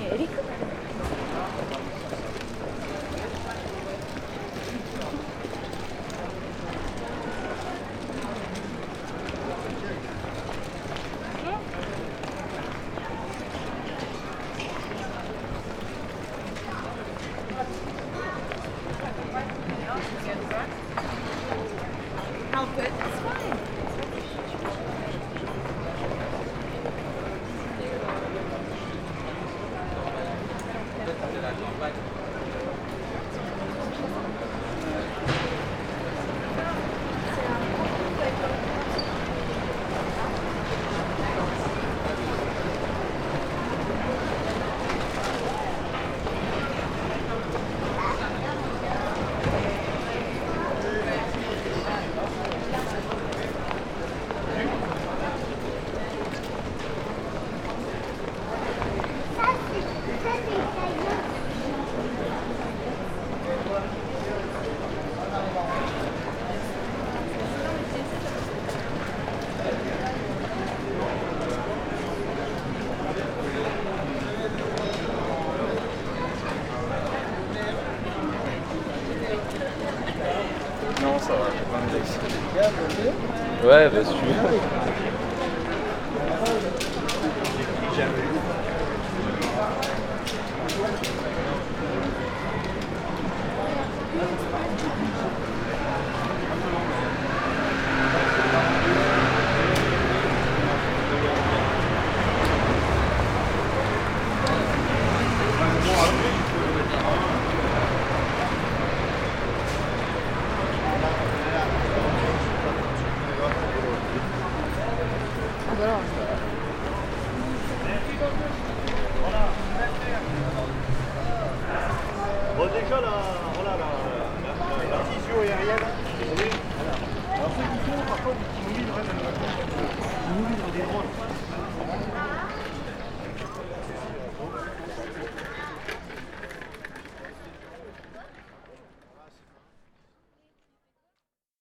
Eric How good? It's fine. Ça va. Ouais, bah si tu veux. Déjà, la, voilà, la, la, la vision aérienne,